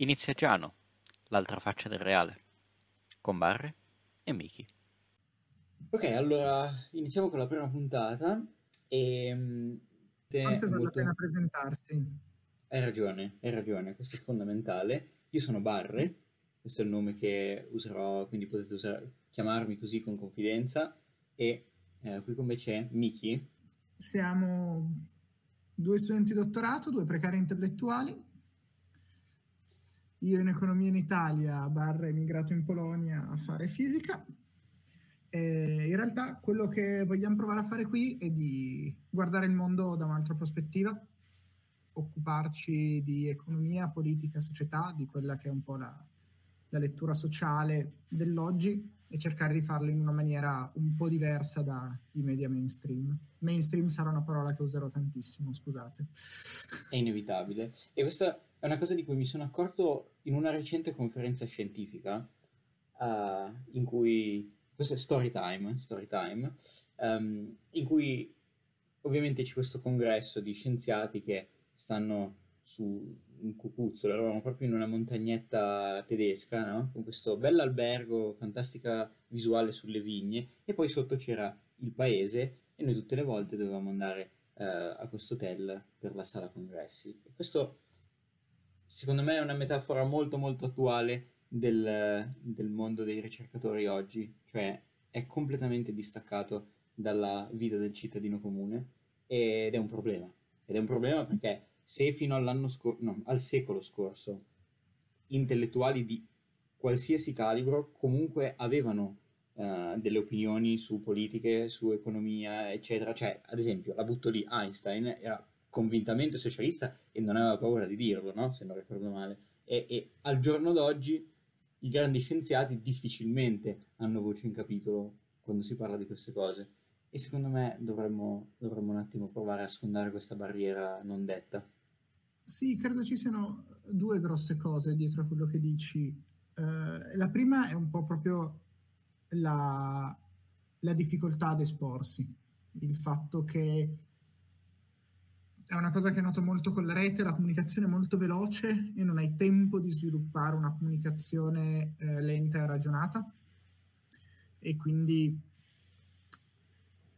Inizia Giano, l'altra faccia del reale, con Barre e Miki. Ok, allora iniziamo con la prima puntata e... mm, te- Forse vale la molto- pena presentarsi. Hai ragione, hai ragione, questo è fondamentale. Io sono Barre, questo è il nome che userò, quindi potete usare- chiamarmi così con confidenza. E eh, qui con me c'è Miki. Siamo due studenti di dottorato, due precari intellettuali. Io in economia in Italia, Barra emigrato in Polonia a fare fisica. E in realtà quello che vogliamo provare a fare qui è di guardare il mondo da un'altra prospettiva, occuparci di economia, politica, società, di quella che è un po' la, la lettura sociale dell'oggi e cercare di farlo in una maniera un po' diversa dai media mainstream. Mainstream sarà una parola che userò tantissimo, scusate. È inevitabile. E questa è una cosa di cui mi sono accorto in una recente conferenza scientifica, eh, in cui, questo è story time, story time, ehm, in cui ovviamente c'è questo congresso di scienziati che stanno su un cucuzzolo, eravamo proprio in una montagnetta tedesca, no? Con questo bell'albergo, fantastica visuale sulle vigne, e poi sotto c'era il paese e noi tutte le volte dovevamo andare eh, a questo hotel per la sala congressi. E questo, secondo me, è una metafora molto molto attuale del, del mondo dei ricercatori oggi, cioè è completamente distaccato dalla vita del cittadino comune ed è un problema. Ed è un problema perché se fino all'anno scorso, no, al secolo scorso, intellettuali di qualsiasi calibro comunque avevano eh, delle opinioni su politiche, su economia, eccetera. Cioè, ad esempio, la butto lì, Einstein era convintamente socialista e non aveva paura di dirlo, no? Se non ricordo male. E, e al giorno d'oggi i grandi scienziati difficilmente hanno voce in capitolo quando si parla di queste cose. E secondo me dovremmo, dovremmo un attimo provare a sfondare questa barriera non detta. Sì, credo ci siano due grosse cose dietro a quello che dici. Eh, la prima è un po' proprio la, la difficoltà ad esporsi, il fatto che è una cosa che noto molto con la rete, la comunicazione è molto veloce e non hai tempo di sviluppare una comunicazione eh, lenta e ragionata e quindi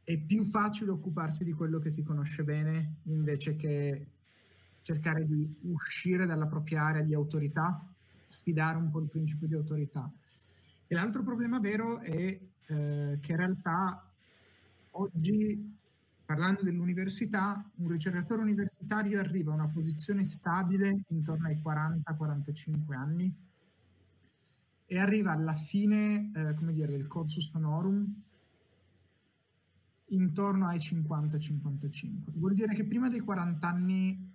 è più facile occuparsi di quello che si conosce bene invece che cercare di uscire dalla propria area di autorità, sfidare un po' il principio di autorità. E l'altro problema vero è eh, che in realtà oggi, parlando dell'università, un ricercatore universitario arriva a una posizione stabile intorno ai 40-45 anni e arriva alla fine, eh, come dire, del cursus honorum intorno ai 50-55. Vuol dire che prima dei 40 anni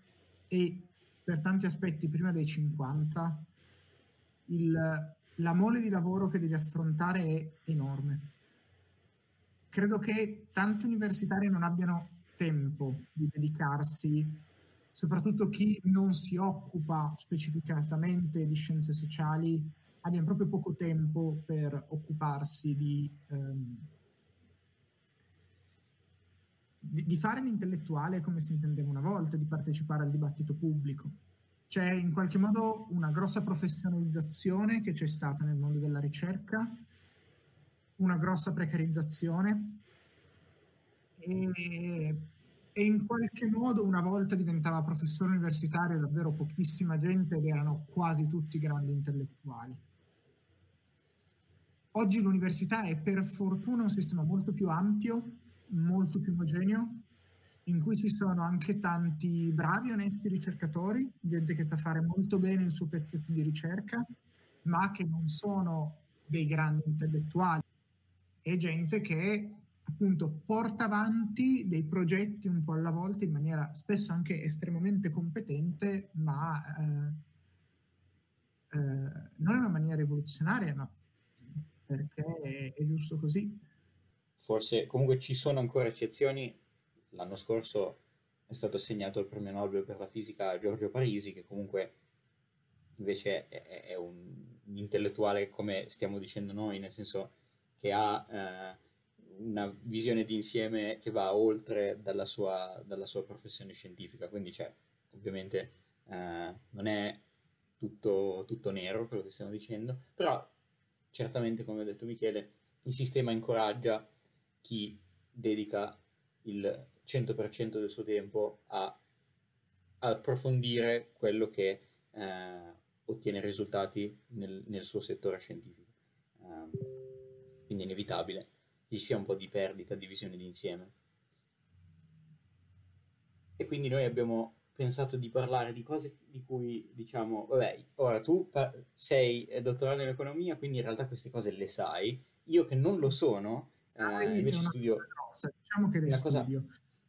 e per tanti aspetti prima dei 50 il, la mole di lavoro che devi affrontare è enorme. Credo che tanti universitari non abbiano tempo di dedicarsi, soprattutto chi non si occupa specificatamente di scienze sociali, abbia proprio poco tempo per occuparsi di, ehm, di, di fare l'intellettuale come si intendeva una volta, di partecipare al dibattito pubblico. C'è in qualche modo una grossa professionalizzazione che c'è stata nel mondo della ricerca, una grossa precarizzazione e, e in qualche modo una volta diventava professore universitario davvero pochissima gente ed erano quasi tutti grandi intellettuali. Oggi l'università è per fortuna un sistema molto più ampio, molto più omogeneo, in cui ci sono anche tanti bravi, onesti ricercatori, gente che sa fare molto bene il suo pezzetto di ricerca, ma che non sono dei grandi intellettuali, e gente che appunto porta avanti dei progetti un po' alla volta in maniera spesso anche estremamente competente, ma eh, eh, non in una maniera rivoluzionaria, ma perché è, è giusto così. Forse comunque ci sono ancora eccezioni. L'anno scorso è stato assegnato il premio Nobel per la fisica a Giorgio Parisi, che comunque invece è, è un, un intellettuale come stiamo dicendo noi, nel senso che ha eh, una visione d'insieme che va oltre dalla sua, dalla sua professione scientifica. Quindi c'è ovviamente eh, non è tutto, tutto nero quello che stiamo dicendo, però certamente, come ha detto Michele, il sistema incoraggia chi dedica il 100% del suo tempo a approfondire quello che eh, ottiene risultati nel, nel, suo settore scientifico. Um, quindi è inevitabile che ci sia un po' di perdita, di visione d'insieme. E quindi noi abbiamo pensato di parlare di cose di cui diciamo, vabbè, ora tu sei dottorato in economia, quindi in realtà queste cose le sai. Io che non lo sono, eh, invece studio grossa, diciamo che una cosa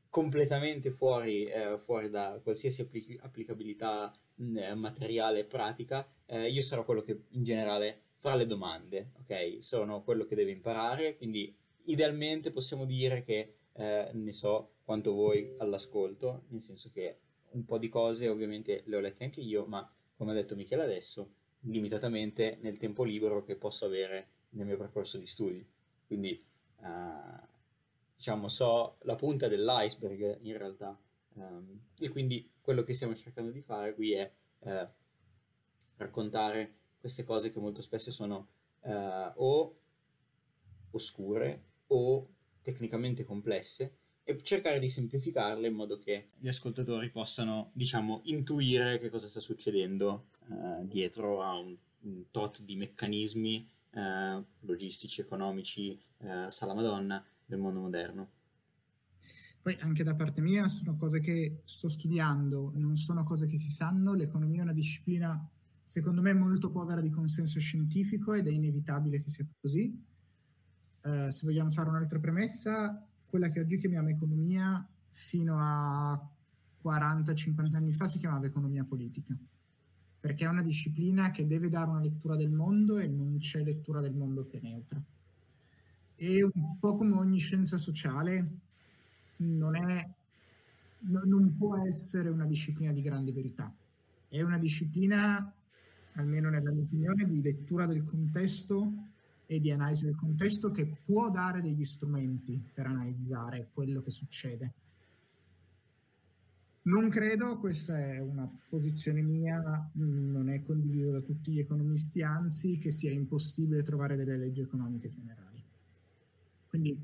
completamente fuori, eh, fuori da qualsiasi applic- applicabilità mh, eh, materiale e pratica. Eh, io sarò quello che in generale fa le domande, ok? Sono quello che deve imparare, quindi idealmente possiamo dire che eh, ne so quanto voi all'ascolto, nel senso che un po' di cose ovviamente le ho lette anche io, ma come ha detto Michele adesso, limitatamente nel tempo libero che posso avere nel mio percorso di studi. Quindi, uh, diciamo, so la punta dell'iceberg in realtà. Um, e quindi quello che stiamo cercando di fare qui è uh, raccontare queste cose che molto spesso sono uh, o oscure o tecnicamente complesse e cercare di semplificarle in modo che gli ascoltatori possano, diciamo, intuire che cosa sta succedendo uh, dietro a un, un, tot di meccanismi uh, logistici, economici, uh, sala madonna del mondo moderno. Poi anche da parte mia sono cose che sto studiando, non sono cose che si sanno, l'economia è una disciplina secondo me molto povera di consenso scientifico ed è inevitabile che sia così. Uh, se vogliamo fare un'altra premessa, quella che oggi chiamiamo economia fino a 40-50 anni fa si chiamava economia politica, perché è una disciplina che deve dare una lettura del mondo e non c'è lettura del mondo che è neutra. E un po' come ogni scienza sociale, non, è, non può essere una disciplina di grande verità. È una disciplina, almeno nella mia opinione, di lettura del contesto e di analisi del contesto che può dare degli strumenti per analizzare quello che succede. Non credo, questa è una posizione mia, non è condivisa da tutti gli economisti, anzi che sia impossibile trovare delle leggi economiche generali. Quindi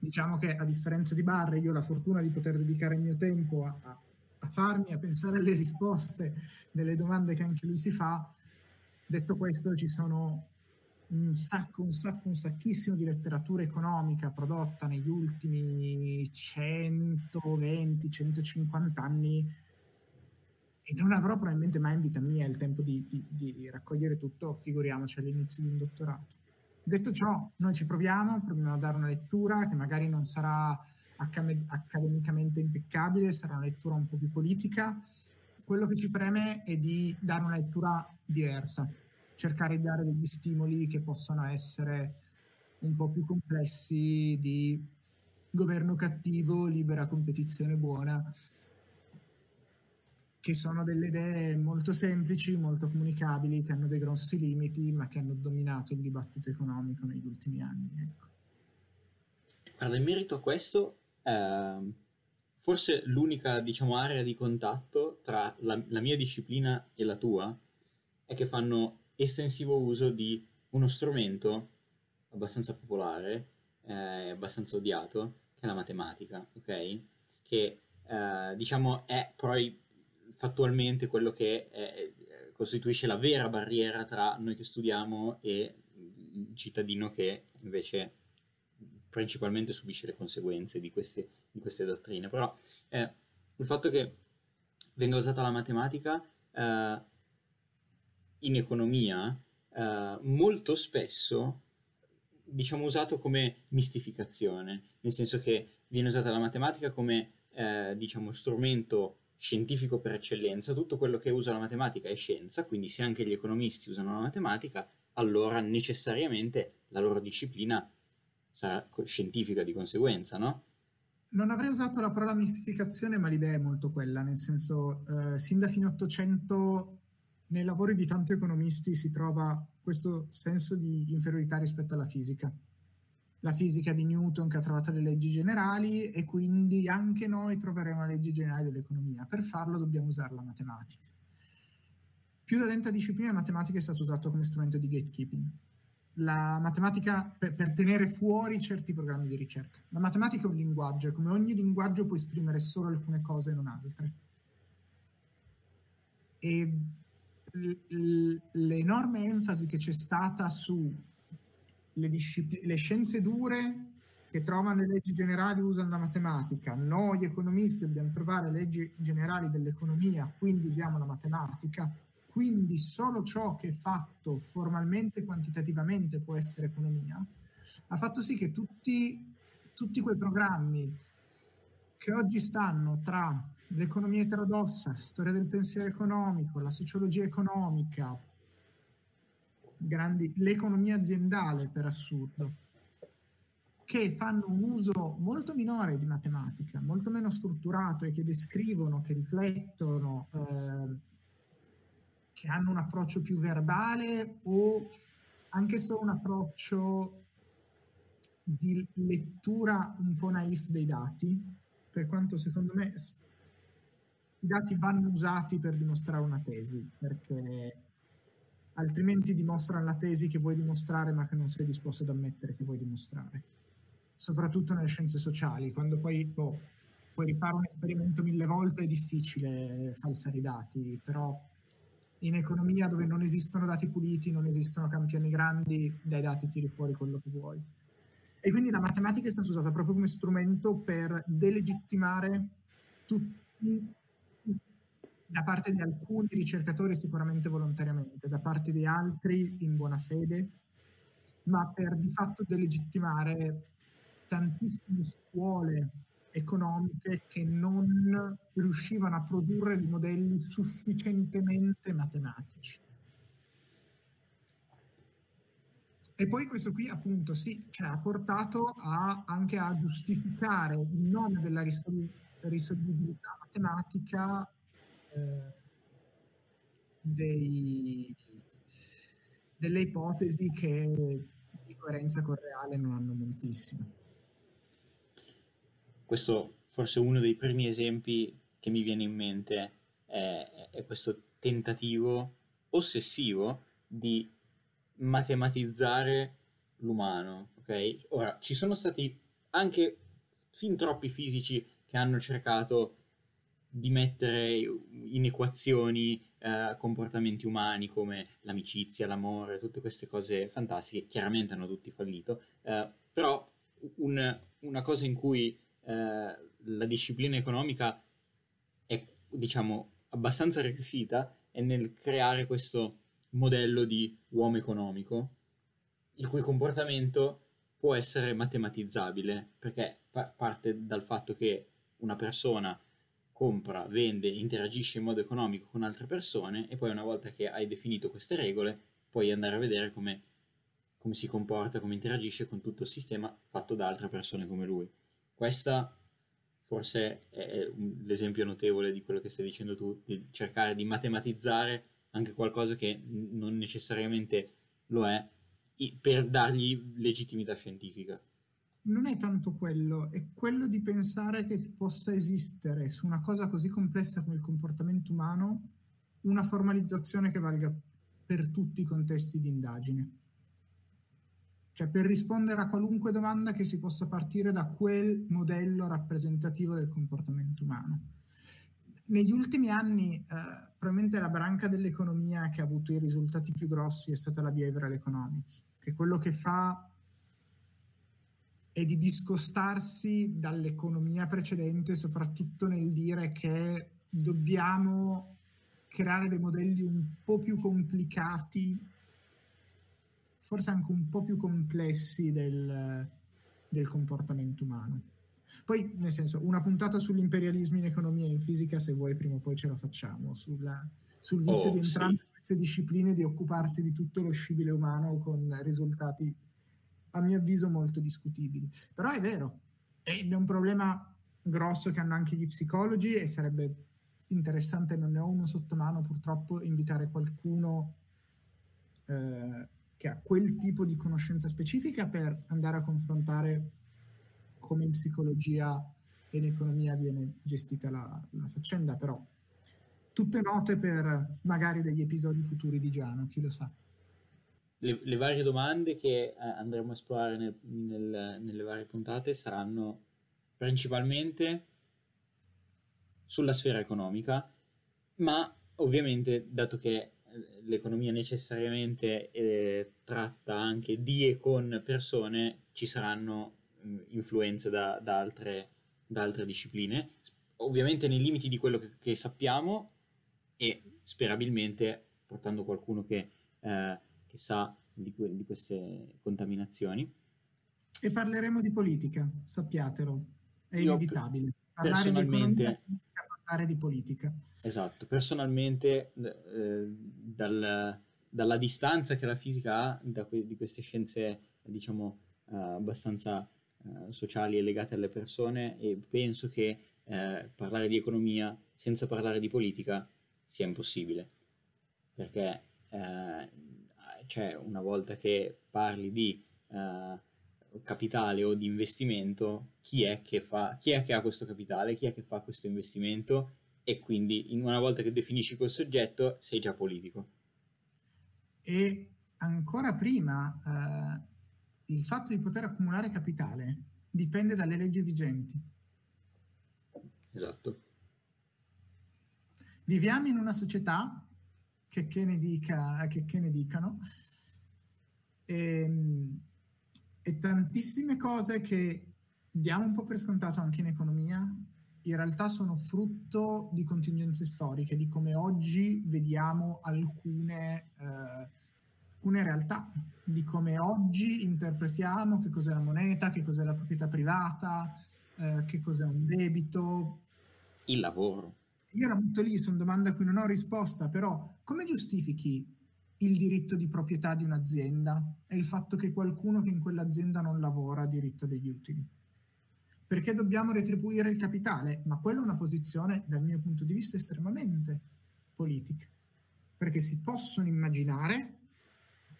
diciamo che a differenza di Barre io ho la fortuna di poter dedicare il mio tempo a, a, a farmi, a pensare alle risposte delle domande che anche lui si fa. Detto questo ci sono un sacco, un sacco, un sacchissimo di letteratura economica prodotta negli ultimi 120, 150 anni e non avrò probabilmente mai in vita mia il tempo di, di, di raccogliere tutto, figuriamoci all'inizio di un dottorato. Detto ciò, noi ci proviamo, proviamo a dare una lettura che magari non sarà accademicamente impeccabile, sarà una lettura un po' più politica. Quello che ci preme è di dare una lettura diversa, cercare di dare degli stimoli che possano essere un po' più complessi di governo cattivo, libera competizione buona, che sono delle idee molto semplici, molto comunicabili, che hanno dei grossi limiti, ma che hanno dominato il dibattito economico negli ultimi anni. Ecco. Guarda, in merito a questo, eh, forse l'unica diciamo, area di contatto tra la, la mia disciplina e la tua è che fanno estensivo uso di uno strumento abbastanza popolare, eh, abbastanza odiato, che è la matematica, ok? Che eh, diciamo è poi fattualmente quello che è, costituisce la vera barriera tra noi che studiamo e il cittadino che invece principalmente subisce le conseguenze di queste, di queste dottrine. Però eh, il fatto che venga usata la matematica eh, in economia eh, molto spesso diciamo usato come mistificazione, nel senso che viene usata la matematica come eh, diciamo strumento scientifico per eccellenza, tutto quello che usa la matematica è scienza, quindi se anche gli economisti usano la matematica, allora necessariamente la loro disciplina sarà scientifica di conseguenza, no? Non avrei usato la parola mistificazione, ma l'idea è molto quella, nel senso, eh, sin da fine 800 nei lavori di tanti economisti si trova questo senso di inferiorità rispetto alla fisica. la fisica di Newton che ha trovato le leggi generali e quindi anche noi troveremo le leggi generali dell'economia. Per farlo dobbiamo usare la matematica. Più da 30 discipline la matematica è stata usata come strumento di gatekeeping. La matematica per, per, tenere fuori certi programmi di ricerca. La matematica è un linguaggio e come ogni linguaggio può esprimere solo alcune cose e non altre. E l'enorme enfasi che c'è stata su le, discipl- le scienze dure che trovano le leggi generali usano la matematica, noi economisti dobbiamo trovare le leggi generali dell'economia, quindi usiamo la matematica, quindi solo ciò che è fatto formalmente e quantitativamente può essere economia, ha fatto sì che tutti, tutti quei programmi che oggi stanno tra l'economia eterodossa, la storia del pensiero economico, la sociologia economica, grandi, l'economia aziendale per assurdo, che fanno un uso molto minore di matematica, molto meno strutturato e che descrivono, che riflettono, eh, che hanno un approccio più verbale o anche solo un approccio di lettura un po' naif dei dati, per quanto secondo me i dati vanno usati per dimostrare una tesi, perché altrimenti dimostrano la tesi che vuoi dimostrare ma che non sei disposto ad ammettere che vuoi dimostrare. Soprattutto nelle scienze sociali, quando poi boh, puoi rifare un esperimento mille volte è difficile falsare i dati, però in economia dove non esistono dati puliti, non esistono campioni grandi, dai dati tiri fuori quello che vuoi. E quindi la matematica è stata usata proprio come strumento per delegittimare tutti da parte di alcuni ricercatori sicuramente volontariamente, da parte di altri in buona fede, ma per di fatto delegittimare tantissime scuole economiche che non riuscivano a produrre dei modelli sufficientemente matematici. E poi questo qui appunto sì, cioè, ha portato a, anche a giustificare in nome della risolvibilità matematica eh, dei, delle ipotesi che di coerenza con reale non hanno moltissimo. Questo forse uno dei primi esempi che mi viene in mente è, è questo tentativo ossessivo di matematizzare l'umano. Ok? Ora, ci sono stati anche fin troppi fisici che hanno cercato di mettere in equazioni eh, comportamenti umani come l'amicizia, l'amore, tutte queste cose fantastiche, chiaramente hanno tutti fallito, eh, però un, una cosa in cui eh, la disciplina economica è, diciamo, abbastanza riuscita nel creare questo modello di uomo economico, il cui comportamento può essere matematizzabile, perché pa- parte dal fatto che una persona compra, vende, interagisce in modo economico con altre persone e poi una volta che hai definito queste regole puoi andare a vedere come, come si comporta, come interagisce con tutto il sistema fatto da altre persone come lui. Questa forse è l'esempio notevole di quello che stai dicendo tu, di cercare di matematizzare anche qualcosa che non necessariamente lo è per dargli legittimità scientifica non è tanto quello, è quello di pensare che possa esistere su una cosa così complessa come il comportamento umano una formalizzazione che valga per tutti i contesti di indagine. Cioè per rispondere a qualunque domanda che si possa partire da quel modello rappresentativo del comportamento umano. Negli ultimi anni eh, probabilmente la branca dell'economia che ha avuto i risultati più grossi è stata la behavioral economics, che è quello che fa e di discostarsi dall'economia precedente, soprattutto nel dire che dobbiamo creare dei modelli un po' più complicati, forse anche un po' più complessi del, del comportamento umano. Poi, nel senso, una puntata sull'imperialismo in economia e in fisica, se vuoi, prima o poi ce la facciamo, sulla, sul vizio oh, di entrambe sì. queste discipline di occuparsi di tutto lo scibile umano con risultati a mio avviso molto discutibili. Però è vero, ed è un problema grosso che hanno anche gli psicologi e sarebbe interessante, non ne ho uno sotto mano purtroppo, invitare qualcuno eh, che ha quel tipo di conoscenza specifica per andare a confrontare come in psicologia e in economia viene gestita la, la faccenda, però tutte note per magari degli episodi futuri di Giano, chi lo sa. Le, le varie domande che eh, andremo a esplorare nel, nel, nelle varie puntate saranno principalmente sulla sfera economica, ma ovviamente, dato che l'economia necessariamente eh, tratta anche di e con persone, ci saranno mh, influenze da, da, altre, da, altre, discipline, ovviamente nei limiti di quello che, che sappiamo e sperabilmente portando qualcuno che, eh, che sa di, que- di queste contaminazioni. E parleremo di politica, sappiatelo, è Io inevitabile. Parlare di economia parlare di politica. Esatto, personalmente eh, dal, dalla distanza che la fisica ha da que- di queste scienze, diciamo, eh, abbastanza eh, sociali e legate alle persone, e penso che eh, parlare di economia senza parlare di politica sia impossibile. Perché cioè, una volta che parli di eh, capitale o di investimento, chi è, che fa, chi è che ha questo capitale, chi è che fa questo investimento e quindi in una volta che definisci quel soggetto sei già politico. E ancora prima, eh, il fatto di poter accumulare capitale dipende dalle leggi vigenti. Esatto. Viviamo in una società che, che, ne, dica, che, che ne dicano ehm, e tantissime cose che diamo un po' per scontato anche in economia, in realtà sono frutto di contingenze storiche, di come oggi vediamo alcune, eh, alcune realtà, di come oggi interpretiamo che cos'è la moneta, che cos'è la proprietà privata, eh, che cos'è un debito. Il lavoro. Io la butto lì, sono domande a cui non ho risposta, però come giustifichi il diritto di proprietà di un'azienda e il fatto che qualcuno che in quell'azienda non lavora ha diritto degli utili. Perché dobbiamo retribuire il capitale? Ma quella è una posizione, dal mio punto di vista, estremamente politica. Perché si possono immaginare,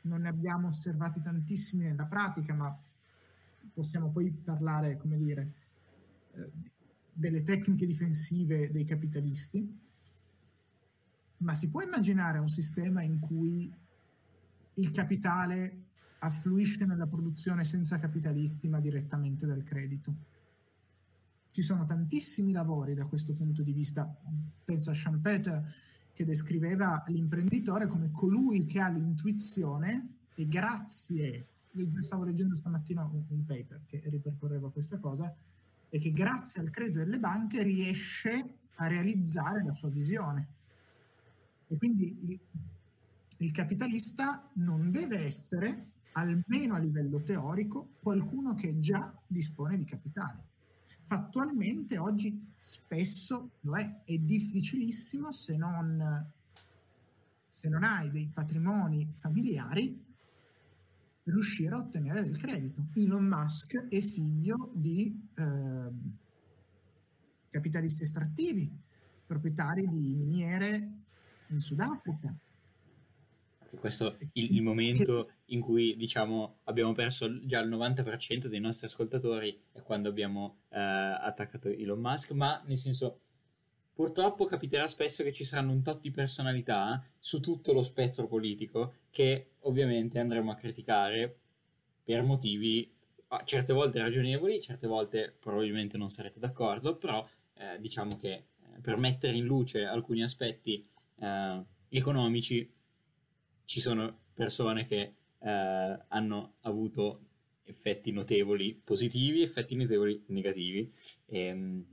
non ne abbiamo osservati tantissimi nella pratica, ma possiamo poi parlare, come dire, eh, delle tecniche difensive dei capitalisti, ma si può immaginare un sistema in cui il capitale affluisce nella produzione senza capitalisti ma direttamente dal credito? Ci sono tantissimi lavori da questo punto di vista. Penso a Schumpeter che descriveva l'imprenditore come colui che ha l'intuizione e grazie, stavo leggendo stamattina un paper che ripercorreva questa cosa, e che grazie al credito delle banche riesce a realizzare la sua visione e quindi il, il capitalista non deve essere, almeno a livello teorico, qualcuno che già dispone di capitale. Fattualmente oggi spesso lo è, è difficilissimo se non, se non hai dei patrimoni familiari riuscire a ottenere del credito. Elon Musk è figlio di eh, capitalisti estrattivi, proprietari di miniere in Sudafrica. Questo è il, il momento in cui diciamo abbiamo perso già il 90% dei nostri ascoltatori è quando abbiamo eh, attaccato Elon Musk, ma nel senso purtroppo capiterà spesso che ci saranno un tot di personalità su tutto lo spettro politico che ovviamente andremo a criticare per motivi certe volte ragionevoli, certe volte probabilmente non sarete d'accordo, però eh, diciamo che eh, per mettere in luce alcuni aspetti eh, economici ci sono persone che eh, hanno avuto effetti notevoli positivi, effetti notevoli negativi e, ehm,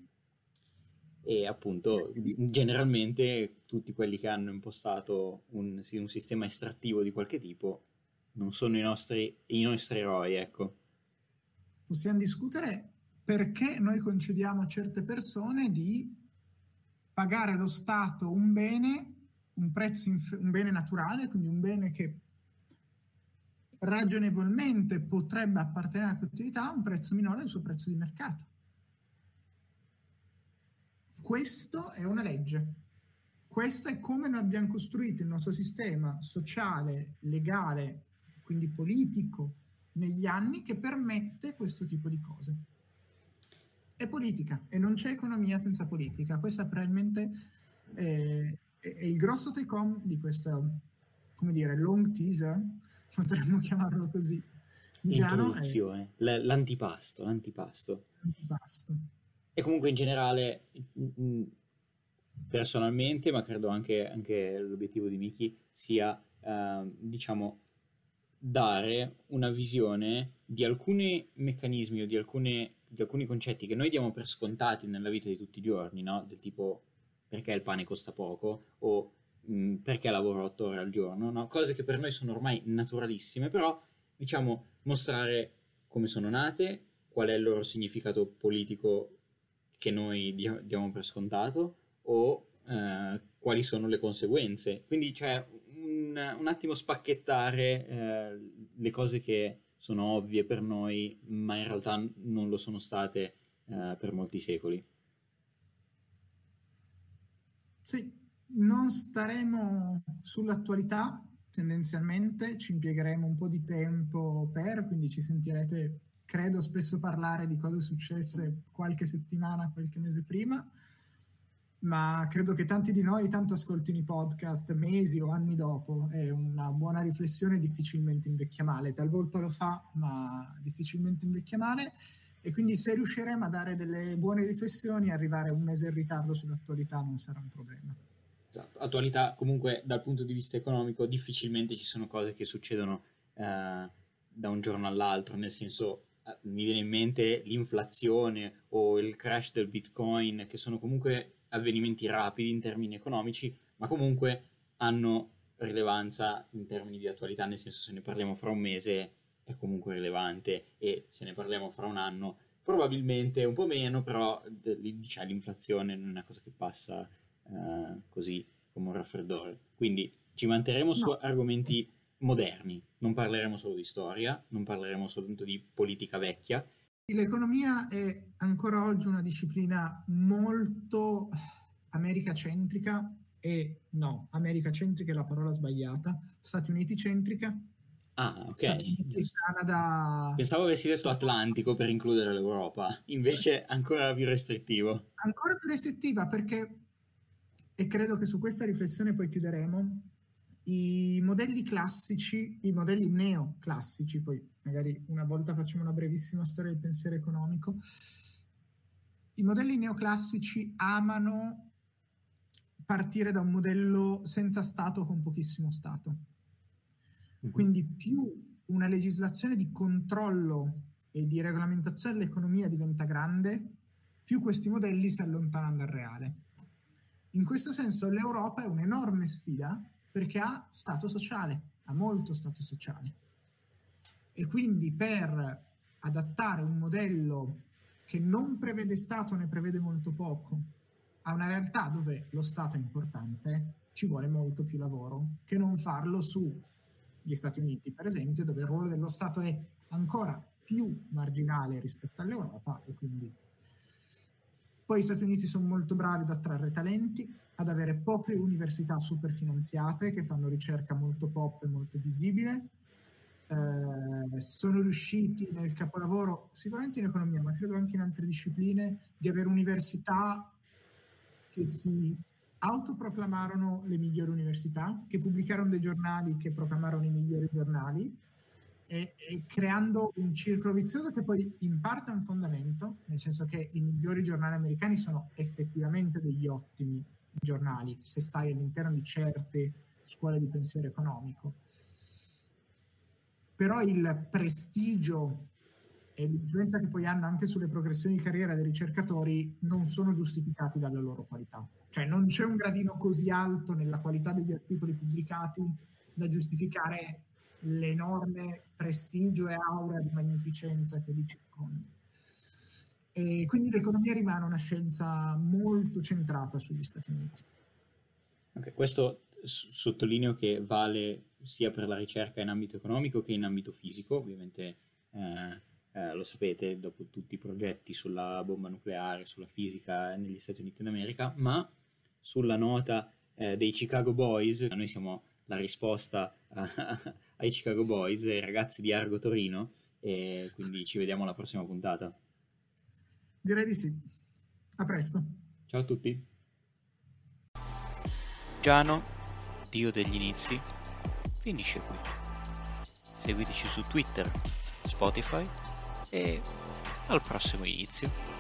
e appunto generalmente tutti quelli che hanno impostato un, un, sistema estrattivo di qualche tipo non sono i nostri, i nostri eroi, ecco. Possiamo discutere perché noi concediamo a certe persone di pagare lo Stato un bene un, prezzo inf- un bene naturale, quindi un bene che ragionevolmente potrebbe appartenere alla collettività a un prezzo minore del suo prezzo di mercato. Questo è una legge. Questo è come noi abbiamo costruito il nostro sistema sociale, legale, quindi politico, negli anni che permette questo tipo di cose. È politica e non c'è economia senza politica. Questa probabilmente è, è il grosso take home di questa, come dire, long teaser, potremmo chiamarlo così. Introduzione, è... l'antipasto, l'antipasto. L'antipasto. E comunque in generale, personalmente, ma credo anche, anche l'obiettivo di Miki sia, eh, diciamo, dare una visione di alcuni meccanismi o di, alcune, di, alcuni concetti che noi diamo per scontati nella vita di tutti i giorni, no? Del tipo perché il pane costa poco o mh, perché lavoro otto ore al giorno, no? Cose che per noi sono ormai naturalissime, però diciamo mostrare come sono nate, qual è il loro significato politico che noi diamo per scontato o eh, quali sono le conseguenze. Quindi, cioè, un, un attimo spacchettare eh, le cose che sono ovvie per noi, ma in realtà non lo sono state eh, per molti secoli. Sì, non staremo sull'attualità tendenzialmente, ci impiegheremo un po' di tempo per, quindi ci sentirete, credo, spesso parlare di cose successe qualche settimana, qualche mese prima. Ma credo che tanti di noi tanto ascoltino i podcast mesi o anni dopo e una buona riflessione difficilmente invecchia male. Talvolta lo fa, ma difficilmente invecchia male e quindi se riusciremo a dare delle buone riflessioni arrivare un mese in ritardo sull'attualità non sarà un problema. Esatto, attualità comunque dal punto di vista economico difficilmente ci sono cose che succedono eh, da un giorno all'altro, nel senso eh, mi viene in mente l'inflazione o il crash del bitcoin che sono comunque avvenimenti rapidi in termini economici, ma comunque hanno rilevanza in termini di attualità, nel senso se ne parliamo fra un mese è comunque rilevante e se ne parliamo fra un anno probabilmente un po' meno, però diciamo, l'inflazione non è una cosa che passa uh, così come un raffreddore. Quindi ci manterremo no. su argomenti moderni, non parleremo solo di storia, non parleremo soltanto di politica vecchia, L'economia è ancora oggi una disciplina molto americacentrica e no, americacentrica è la parola sbagliata, Stati Uniti centrica. Ah, ok. Canada. Pensavo avessi detto Atlantico per includere l'Europa, invece ancora più restrittivo. Ancora più restrittiva perché, e credo che su questa riflessione poi chiuderemo, i modelli classici, i modelli neoclassici, poi magari una volta facciamo una brevissima storia del pensiero economico, i modelli neoclassici amano partire da un modello senza Stato con pochissimo Stato. Mhm. Quindi più una legislazione di controllo e di regolamentazione dell'economia diventa grande, più questi modelli si allontanano dal reale. In questo senso l'Europa è un'enorme sfida perché ha stato sociale, ha molto stato sociale. E quindi per adattare un modello che non prevede Stato, ne prevede molto poco, a una realtà dove lo Stato è importante, ci vuole molto più lavoro che non farlo sugli Stati Uniti, per esempio, dove il ruolo dello Stato è ancora più marginale rispetto all'Europa e quindi poi gli Stati Uniti sono molto bravi ad attrarre talenti, ad avere poche università super finanziate che fanno ricerca molto pop e molto visibile. Eh, sono riusciti nel capolavoro, sicuramente in economia, ma credo anche in altre discipline, di avere università che si autoproclamarono le migliori università, che pubblicarono dei giornali che proclamarono i migliori giornali e, e, creando un circolo vizioso che poi in parte è un fondamento, nel senso che i migliori giornali americani sono effettivamente degli ottimi giornali, se stai all'interno di certe scuole di pensiero economico. Però il prestigio e l'influenza che poi hanno anche sulle progressioni di carriera dei ricercatori non sono giustificati dalla loro qualità. Cioè non c'è un gradino così alto nella qualità degli articoli pubblicati da giustificare l'enorme prestigio e aura di magnificenza che li circonda. E quindi l'economia rimane una scienza molto centrata sugli Stati Uniti. Okay, questo sottolineo che vale sia per la ricerca in ambito economico che in ambito fisico, ovviamente eh, eh, lo sapete dopo tutti i progetti sulla bomba nucleare, sulla fisica negli Stati Uniti d'America, ma sulla nota eh, dei Chicago Boys, noi siamo la risposta ai Chicago Boys, ai ragazzi di Argo Torino, e quindi ci vediamo alla prossima puntata. Direi di sì. A presto. Ciao a tutti. Giano, dio degli inizi, finisce qui. Seguiteci su Twitter, Spotify e al prossimo inizio.